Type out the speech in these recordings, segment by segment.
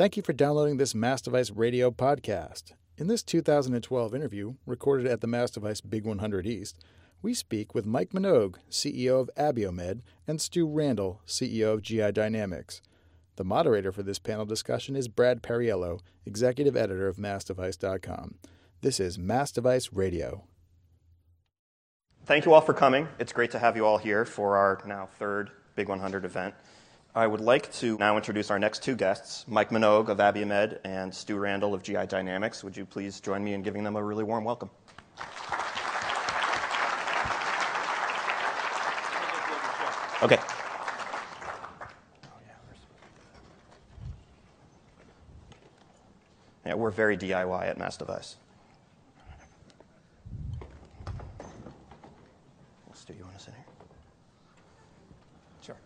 Thank you for downloading this Mass Device Radio podcast. In this 2012 interview, recorded at the Mass Device Big 100 East, we speak with Mike Minogue, CEO of Abiomed, and Stu Randall, CEO of GI Dynamics. The moderator for this panel discussion is Brad Perriello, executive editor of MassDevice.com. This is Mass Device Radio. Thank you all for coming. It's great to have you all here for our now third Big 100 event. I would like to now introduce our next two guests, Mike Minogue of Abiomed and Stu Randall of GI Dynamics. Would you please join me in giving them a really warm welcome? Okay. Yeah, we're very DIY at Mass Device. Stu, you want to sit here? Sure.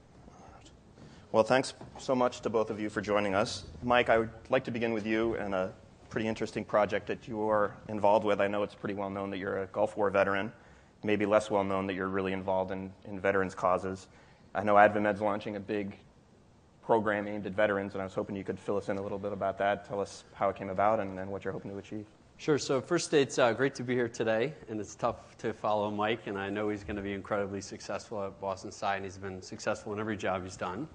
Well, thanks so much to both of you for joining us. Mike, I would like to begin with you and a pretty interesting project that you are involved with. I know it's pretty well known that you're a Gulf War veteran, maybe less well known that you're really involved in, in veterans' causes. I know AdvaMed's launching a big program aimed at veterans, and I was hoping you could fill us in a little bit about that. Tell us how it came about and, and what you're hoping to achieve. Sure. So, first, it's uh, great to be here today, and it's tough to follow Mike, and I know he's going to be incredibly successful at Boston Sci, and he's been successful in every job he's done.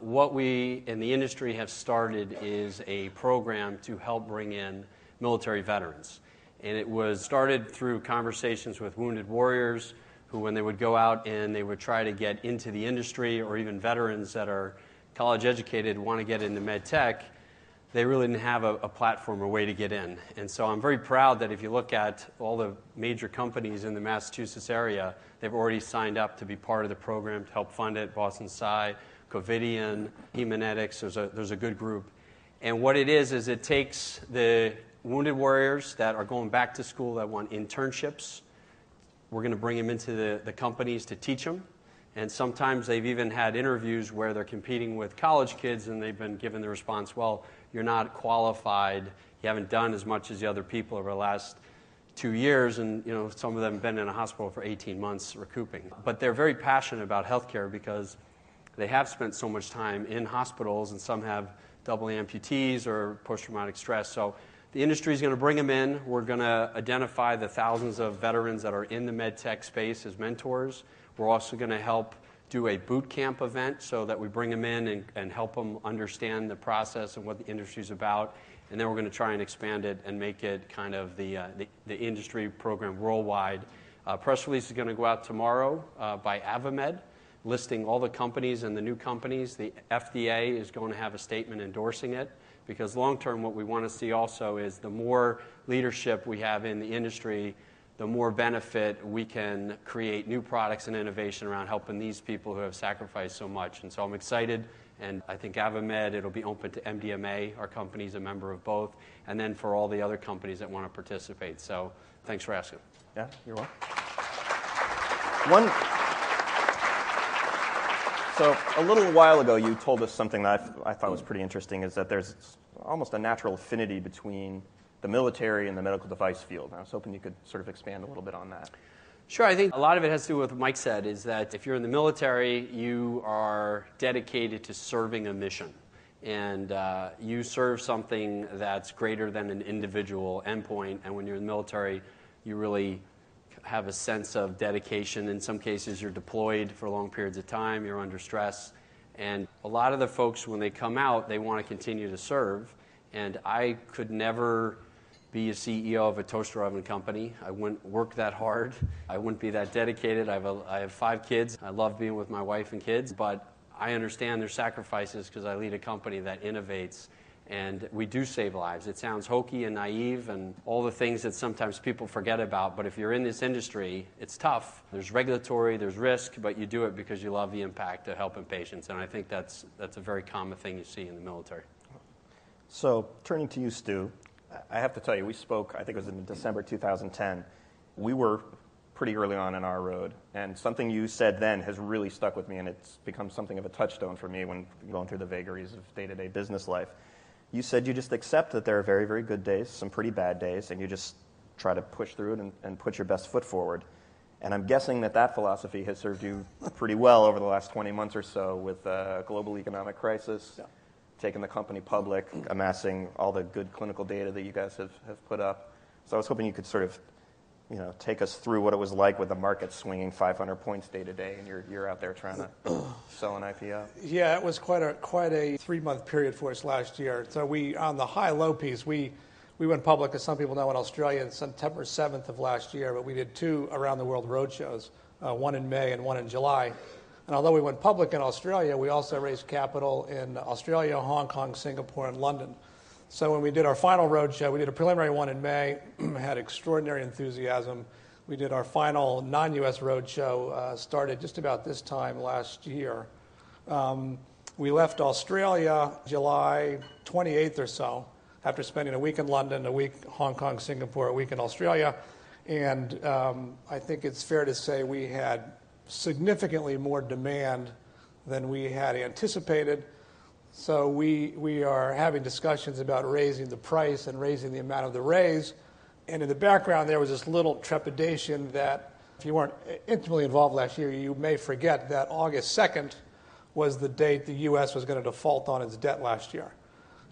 What we in the industry have started is a program to help bring in military veterans. And it was started through conversations with wounded warriors who, when they would go out and they would try to get into the industry, or even veterans that are college educated want to get into med tech, they really didn't have a, a, platform or way to get in. And so I'm very proud that if you look at all the major companies in the Massachusetts area, they've already signed up to be part of the program to help fund it. Boston Sci, Covidien, Haemonetics, there's a, there's a good group. And what it is, is it takes the wounded warriors that are going back to school that want internships we're going to bring them into the, the companies to teach them. And sometimes they've even had interviews where they're competing with college kids and they've been given the response, well, you're not qualified. You haven't done as much as the other people over the last two years. And, you know, some of them have been in a hospital for 18 months recouping. But they're very passionate about healthcare because they have spent so much time in hospitals and some have double amputees or post-traumatic stress. So the industry is going to bring them in. We're going to identify the thousands of veterans that are in the med tech space as mentors. We're also going to help do a boot camp event so that we bring them in and, and help them understand the process and what the industry is about. And then we're going to try and expand it and make it kind of the, uh, the, the, industry program worldwide. Uh, press release is going to go out tomorrow uh, by AdvaMed, listing all the companies and the new companies. The FDA is going to have a statement endorsing it because long term, what we want to see also is the more leadership we have in the industry, the more benefit we can create new products and innovation around helping these people who have sacrificed so much. And so I'm excited, and I think AdvaMed, it'll be open to MDMA. Our company's a member of both, and then for all the other companies that want to participate. So thanks for asking. Yeah, you're welcome. One. So a little while ago, you told us something that I, thought was pretty interesting: is that there's almost a natural affinity between the military and the medical device field. I was hoping you could sort of expand a little bit on that. Sure, I think a lot of it has to do with what Mike said is that if you're in the military, you are dedicated to serving a mission. And uh, you serve something that's greater than an individual endpoint. And when you're in the military, you really have a sense of dedication. In some cases, you're deployed for long periods of time, you're under stress. And a lot of the folks, when they come out, they want to continue to serve. And I could never be a CEO of a toaster oven company. I wouldn't work that hard. I wouldn't be that dedicated. I have, a, I have five kids. I love being with my wife and kids, but I understand their sacrifices because I lead a company that innovates and we do save lives. It sounds hokey and naive and all the things that sometimes people forget about, but if you're in this industry, it's tough. There's regulatory, there's risk, but you do it because you love the impact of helping patients. And I think that's, that's a very common thing you see in the military. So, turning to you, Stu, I have to tell you, we spoke, I think it was in December 2010. We were pretty early on in our road, and something you said then has really stuck with me, and it's become something of a touchstone for me when going through the vagaries of day to day business life you said you just accept that there are very, very good days, some pretty bad days, and you just try to push through it and, and put your best foot forward. And I'm guessing that that philosophy has served you pretty well over the last 20 months or so with a global economic crisis, yeah. Taking the company public, amassing all the good clinical data that you guys have, have put up. So I was hoping you could sort of you know, take us through what it was like with the market swinging 500 points day to day, and you're, you're out there trying to sell an IPO. Yeah, it was quite a quite a three month period for us last year. So we on the high low piece, we we went public, as some people know, in Australia on September 7th of last year, but we did two around the world road shows, uh, one in May and one in July. And although we went public in Australia, we also raised capital in Australia, Hong Kong, Singapore, and London. So when we did our final roadshow, we did a preliminary one in May, had extraordinary enthusiasm. We did our final non-U.S. roadshow, uh, started just about this time last year. Um, we left Australia July 28th or so, after spending a week in London, a week Hong Kong, Singapore, a week in Australia, and um, I think it's fair to say we had significantly more demand than we had anticipated. So we, are having discussions about raising the price and raising the amount of the raise. And in the background, there was this little trepidation that if you weren't intimately involved last year, you may forget that August 2nd was the date the U.S. was going to default on its debt last year.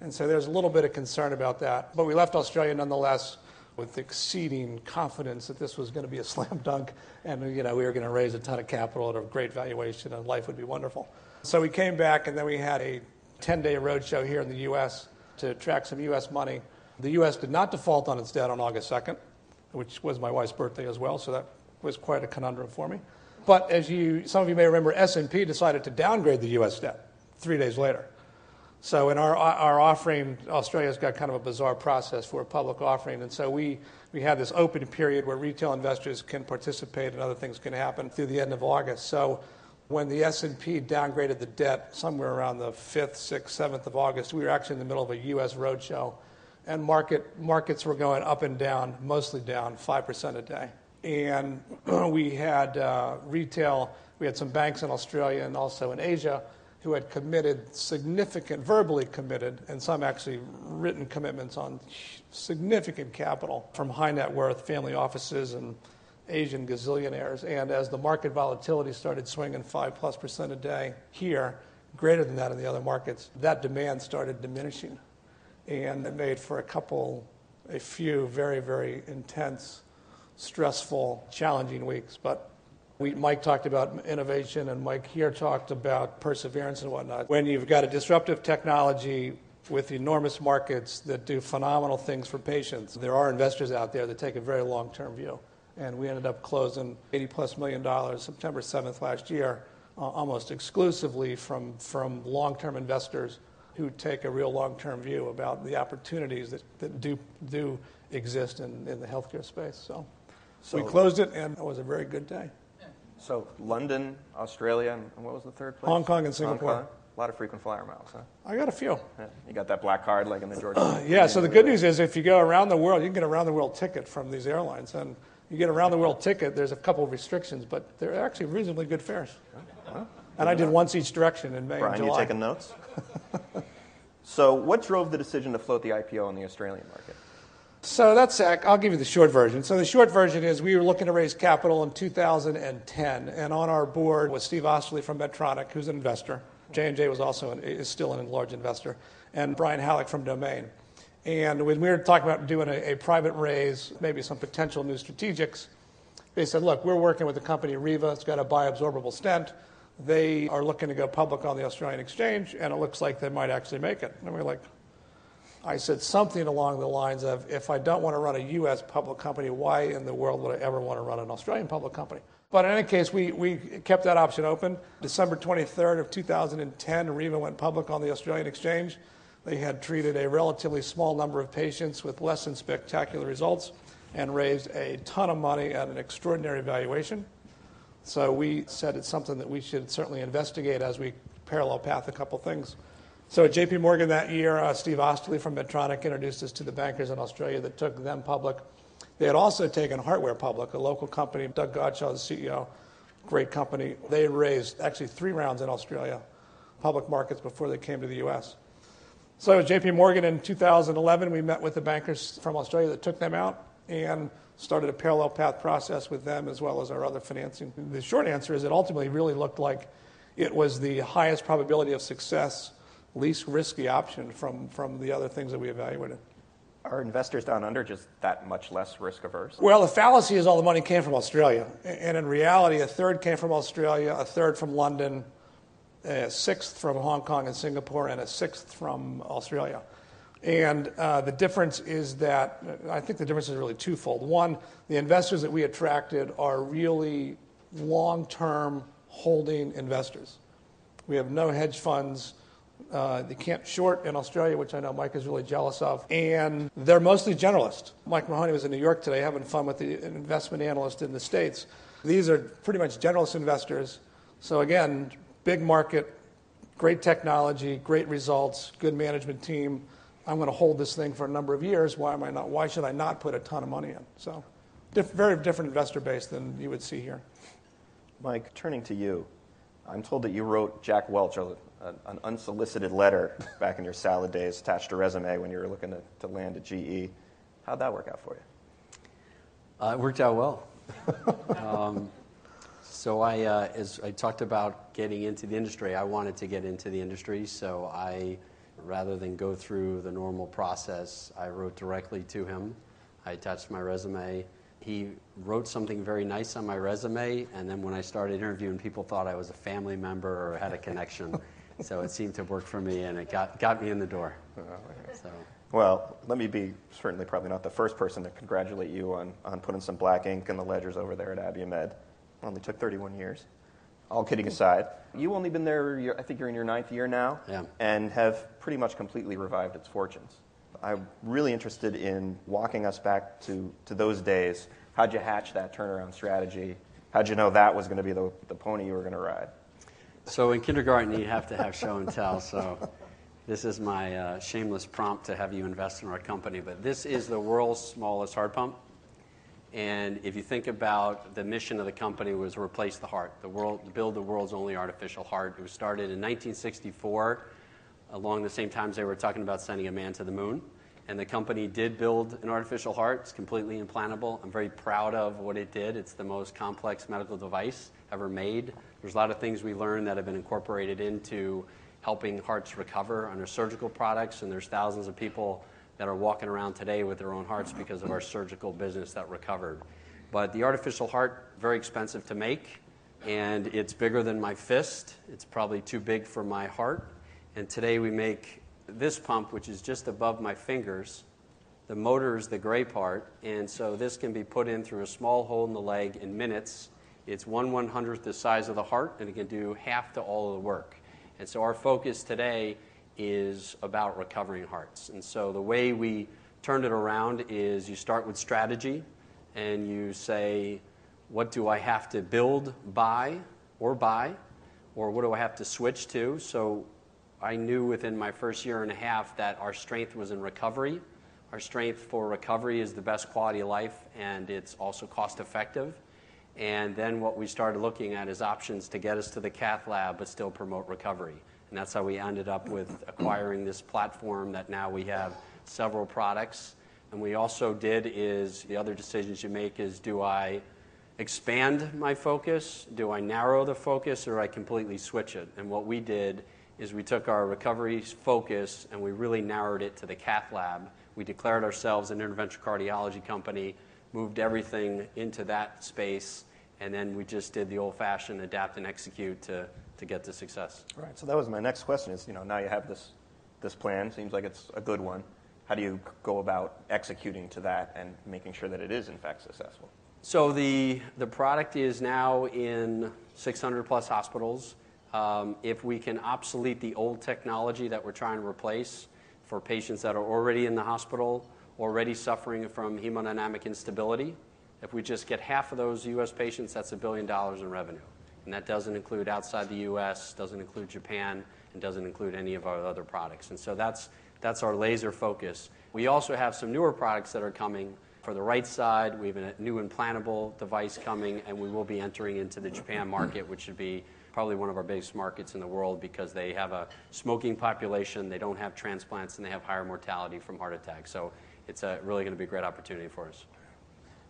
And so there's a little bit of concern about that. But we left Australia nonetheless with exceeding confidence that this was going to be a slam dunk and you know we were going to raise a ton of capital at a great valuation and life would be wonderful. So we came back and then we had a 10-day roadshow here in the U.S. to attract some U.S. money. The U.S. did not default on its debt on August 2nd, which was my wife's birthday as well, so that was quite a conundrum for me. But as you, some of you may remember, S&P decided to downgrade the U.S. debt three days later. So in our, our offering, Australia's got kind of a bizarre process for a public offering. And so we, we had this open period where retail investors can participate and other things can happen through the end of August. So when the S&P downgraded the debt somewhere around the 5th, 6th, 7th of August, we were actually in the middle of a U.S. roadshow. And market, markets were going up and down, mostly down 5% a day. And we had uh, retail, we had some banks in Australia and also in Asia who had committed significant, verbally committed, and some actually written commitments on significant capital from high net worth family offices and Asian gazillionaires. And as the market volatility started swinging 5 plus percent a day here, greater than that in the other markets, that demand started diminishing. And it made for a couple, a few very, very intense, stressful, challenging weeks. But we, Mike talked about innovation, and Mike here talked about perseverance and whatnot. When you've got a disruptive technology with enormous markets that do phenomenal things for patients, there are investors out there that take a very long term view. And we ended up closing 80 plus million dollars September 7th last year, uh, almost exclusively from, from long term investors who take a real long term view about the opportunities that, that do, do exist in, in the healthcare space. So, so we closed it, and it was a very good day. So London, Australia, and what was the third place? Hong Kong and Singapore. Kong. A lot of frequent flyer miles, huh? I got a few. Yeah. You got that black card like in the George. Uh, yeah. So the good news is, if you go around the world, you can get a round the world ticket from these airlines, and you get a round the world ticket. There's a couple of restrictions, but they're actually reasonably good fares. Well, and I did once each direction in May Brian, and July. you taking notes? so, what drove the decision to float the IPO in the Australian market? So that's I'll give you the short version. So the short version is we were looking to raise capital in 2010, and on our board was Steve Oesterle from Medtronic, who's an investor. J and J was also an, is still a large investor, and Brian Halak from Domain. And when we were talking about doing a, a private raise, maybe some potential new strategics, they said, "Look, we're working with the company REVA. It's got a bioabsorbable stent. They are looking to go public on the Australian exchange, and it looks like they might actually make it." And we're like, I said something along the lines of, if I don't want to run a U.S. public company, why in the world would I ever want to run an Australian public company? But in any case, we, we kept that option open. December 23rd of 2010, REVA went public on the Australian exchange. They had treated a relatively small number of patients with less than spectacular results and raised a ton of money at an extraordinary valuation. So we said it's something that we should certainly investigate as we parallel path a couple things. So at JP Morgan that year, uh, Steve Oesterle from Medtronic introduced us to the bankers in Australia that took them public. They had also taken HeartWare public, a local company. Doug Godshall, the CEO, great company. They raised actually three rounds in Australia, public markets, before they came to the U.S. So at JP Morgan in 2011, we met with the bankers from Australia that took them out and started a parallel path process with them as well as our other financing. The short answer is it ultimately really looked like it was the highest probability of success least risky option from, from the other things that we evaluated. Are investors down under just that much less risk averse? Well, the fallacy is all the money came from Australia. And in reality, a third came from Australia, a third from London, a sixth from Hong Kong and Singapore, and a sixth from Australia. And uh, the difference is that I think the difference is really twofold. One, the investors that we attracted are really long term holding investors. We have no hedge funds. Uh, they can't short in Australia, which I know Mike is really jealous of. And they're mostly generalists. Mike Mahoney was in New York today having fun with the investment analyst in the States. These are pretty much generalist investors. So, again, big market, great technology, great results, good management team. I'm going to hold this thing for a number of years. Why am I not? Why should I not put a ton of money in? So, diff- very different investor base than you would see here. Mike, turning to you, I'm told that you wrote Jack Welch an unsolicited letter back in your salad days attached to resume when you were looking to, to land at GE. How'd that work out for you? Uh, it worked out well. um, so I, uh, as I talked about getting into the industry, I wanted to get into the industry, so I rather than go through the normal process, I wrote directly to him. I attached my resume. He wrote something very nice on my resume, and then when I started interviewing, people thought I was a family member or had a connection. so it seemed to work for me, and it got, got me in the door. So. Well, let me be certainly probably not the first person to congratulate you on, on putting some black ink in the ledgers over there at Abiomed. It only took 31 years all kidding aside, you've only been there, I think you're in your ninth year now, yeah. and have pretty much completely revived its fortunes. I'm really interested in walking us back to, to those days. How'd you hatch that turnaround strategy? How'd you know that was going to be the, the pony you were going to ride? So in kindergarten, you have to have show and tell. So this is my uh, shameless prompt to have you invest in our company. But this is the world's smallest heart pump. And if you think about the mission of the company was replace the heart, the world, to build the world's only artificial heart. It was started in 1964, along the same times they were talking about sending a man to the moon. And the company did build an artificial heart. It's completely implantable. I'm very proud of what it did. It's the most complex medical device ever made. There's a lot of things we learned that have been incorporated into helping hearts recover under surgical products, and there's thousands of people that are walking around today with their own hearts because of our surgical business that recovered. But the artificial heart, very expensive to make, and it's bigger than my fist. It's probably too big for my heart. And today we make this pump, which is just above my fingers. The motor is the gray part, and so this can be put in through a small hole in the leg in minutes. It's one one hundredth the size of the heart, and it can do half to all of the work. And so our focus today is about recovering hearts. And so the way we turned it around is you start with strategy and you say, what do I have to build, buy, or buy? Or what do I have to switch to? So I knew within my first year and a half that our strength was in recovery. Our strength for recovery is the best quality of life and it's also cost effective. And then what we started looking at is options to get us to the cath lab but still promote recovery. And that's how we ended up with acquiring this platform that now we have several products. And we also did is the other decisions you make is do I expand my focus? Do I narrow the focus or I completely switch it? And what we did is we took our recovery focus and we really narrowed it to the cath lab. We declared ourselves an interventional cardiology company, moved everything into that space, and then we just did the old fashioned adapt and execute to to get to success. Right. So that was my next question. Is you know now you have this this plan. Seems like it's a good one. How do you go about executing to that and making sure that it is in fact successful? So the the product is now in 600 plus hospitals. Um, if we can obsolete the old technology that we're trying to replace for patients that are already in the hospital, already suffering from hemodynamic instability, if we just get half of those U.S. patients, that's a billion dollars in revenue and that doesn't include outside the U.S., doesn't include Japan, and doesn't include any of our other products. And so that's, that's our laser focus. We also have some newer products that are coming. For the right side, we have a new implantable device coming, and we will be entering into the Japan market, which should be probably one of our biggest markets in the world because they have a smoking population, they don't have transplants, and they have higher mortality from heart attacks. So it's really going to be a great opportunity for us.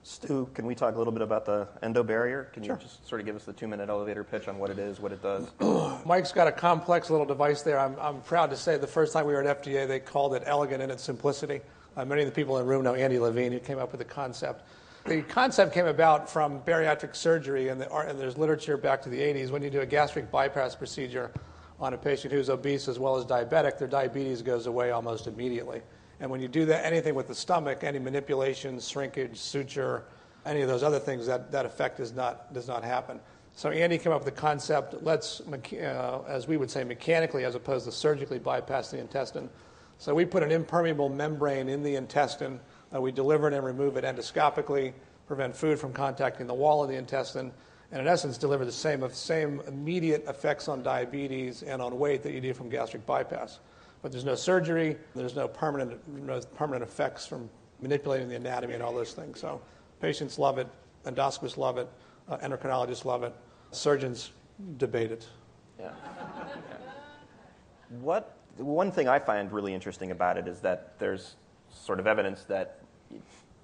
Stu, can we talk a little bit about the EndoBarrier? Can you just sort of give us the two minute elevator pitch on what it is, what it does? Mike's got a complex little device there. I'm, I'm proud to say the first time we were at FDA, they called it elegant in its simplicity. Uh, many of the people in the room know Andy Levine, who came up with the concept. The concept came about from bariatric surgery, and, the, and there's literature back to the 80s. When you do a gastric bypass procedure on a patient who's obese as well as diabetic, their diabetes goes away almost immediately. And when you do that, anything with the stomach, any manipulation, shrinkage, suture, any of those other things, that, that effect does not, does not happen. So Andy came up with the concept, let's, uh, as we would say, mechanically as opposed to surgically bypass the intestine. So we put an impermeable membrane in the intestine. Uh, we deliver it and remove it endoscopically, prevent food from contacting the wall of the intestine, and in essence deliver the same, same immediate effects on diabetes and on weight that you do from gastric bypass. But there's no surgery, there's no permanent, no permanent effects from manipulating the anatomy and all those things. So patients love it, endoscopists love it, uh, endocrinologists love it, surgeons debate it. Yeah. What, one thing I find really interesting about it is that there's sort of evidence that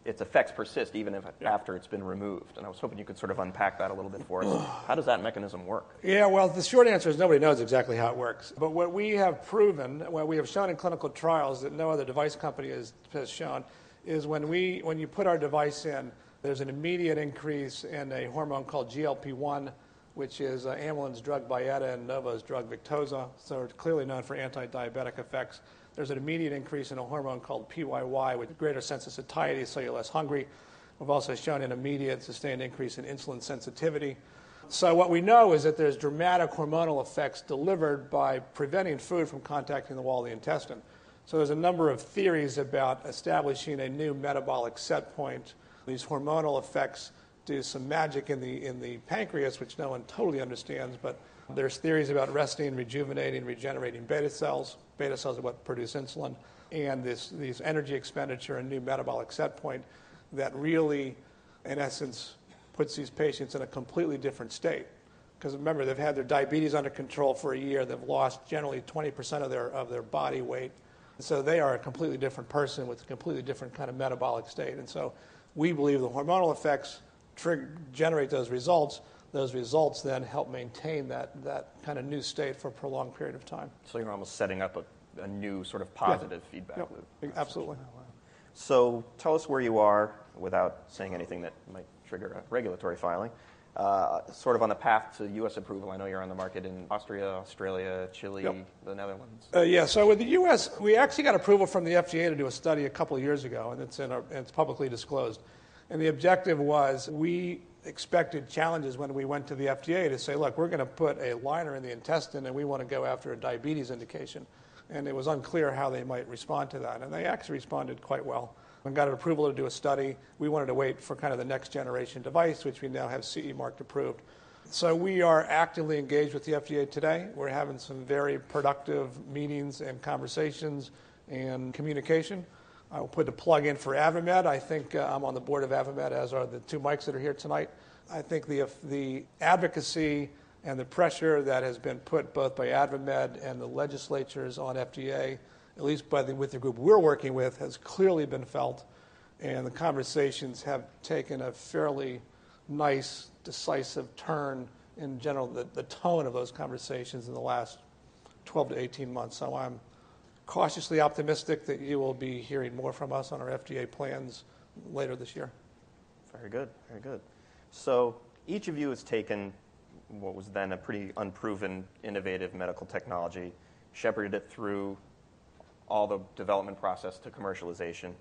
its effects persist even if, yeah. after it's been removed. And I was hoping you could sort of unpack that a little bit for us. how does that mechanism work? Yeah, well, the short answer is nobody knows exactly how it works. But what we have proven, what we have shown in clinical trials that no other device company has, has shown, is when, we, when you put our device in, there's an immediate increase in a hormone called GLP 1, which is uh, Amylin's drug Byetta and Novo's drug Victoza. So it's clearly known for anti diabetic effects. There's an immediate increase in a hormone called PYY with greater sense of satiety, so you're less hungry. We've also shown an immediate sustained increase in insulin sensitivity. So, what we know is that there's dramatic hormonal effects delivered by preventing food from contacting the wall of the intestine. So, there's a number of theories about establishing a new metabolic set point. These hormonal effects do some magic in the, in the pancreas, which no one totally understands, but there's theories about resting, rejuvenating, regenerating beta cells. Beta cells are what produce insulin. And this, these energy expenditure and new metabolic set point that really, in essence, puts these patients in a completely different state. Because remember, they've had their diabetes under control for a year. They've lost generally 20% of their, of their body weight. So they are a completely different person with a completely different kind of metabolic state. And so we believe the hormonal effects trigger, generate those results those results then help maintain that, that kind of new state for a prolonged period of time. So you're almost setting up a, a new sort of positive yeah. feedback yep. loop. Absolutely. So tell us where you are without saying anything that might trigger a regulatory filing. Uh, sort of on the path to U.S. approval. I know you're on the market in Austria, Australia, Chile, yep. the Netherlands. Uh, yeah, so with the U.S., we actually got approval from the FDA to do a study a couple of years ago, and it's, in our, and it's publicly disclosed. And the objective was we expected challenges when we went to the FDA to say, look, we're going to put a liner in the intestine and we want to go after a diabetes indication. And it was unclear how they might respond to that. And they actually responded quite well and got an approval to do a study. We wanted to wait for kind of the next generation device, which we now have CE marked approved. So we are actively engaged with the FDA today. We're having some very productive meetings and conversations and communication. I'll put a plug in for AdvaMed. I think uh, I'm on the board of AdvaMed, as are the two mics that are here tonight. I think the, the advocacy and the pressure that has been put both by AdvaMed and the legislatures on FDA, at least by the, with the group we're working with, has clearly been felt. And the conversations have taken a fairly nice, decisive turn in general, the, the tone of those conversations in the last 12 to 18 months. So I'm cautiously optimistic that you will be hearing more from us on our FDA plans later this year. Very good, very good. So each of you has taken what was then a pretty unproven, innovative medical technology, shepherded it through all the development process to commercialization.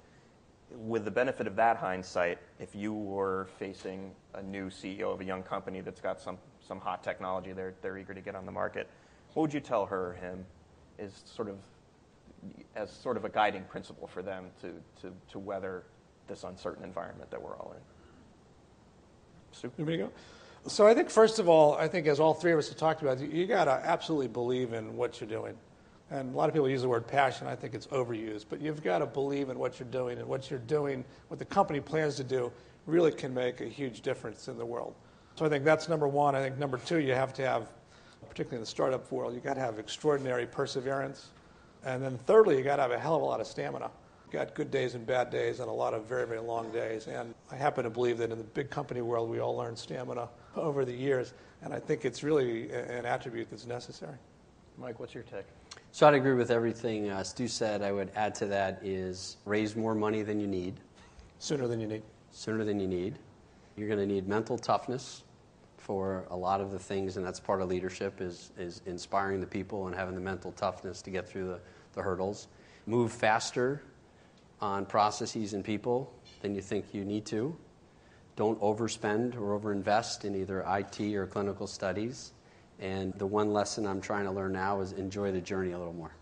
With the benefit of that hindsight, if you were facing a new CEO of a young company that's got some, some hot technology they're, they're eager to get on the market, what would you tell her or him is sort of as sort of a guiding principle for them to, to, to weather this uncertain environment that we're all in. You me go? So I think first of all, I think as all three of us have talked about, you, you got to absolutely believe in what you're doing. And a lot of people use the word passion. I think it's overused, but you've got to believe in what you're doing, and what you're doing, what the company plans to do, really can make a huge difference in the world. So I think that's number one. I think number two, you have to have, particularly in the startup world, you got to have extraordinary perseverance and then thirdly, you got to have a hell of a lot of stamina. got good days and bad days and a lot of very, very long days. And I happen to believe that in the big company world, we all learn stamina over the years. And I think it's really an attribute that's necessary. Mike, what's your take? So I'd agree with everything uh, Stu said. I would add to that is raise more money than you need. Sooner than you need. Sooner than you need. You're going to need mental toughness for a lot of the things, and that's part of leadership is, is inspiring the people and having the mental toughness to get through the, the hurdles. Move faster on processes and people than you think you need to. Don't overspend or overinvest in either IT or clinical studies. And the one lesson I'm trying to learn now is enjoy the journey a little more.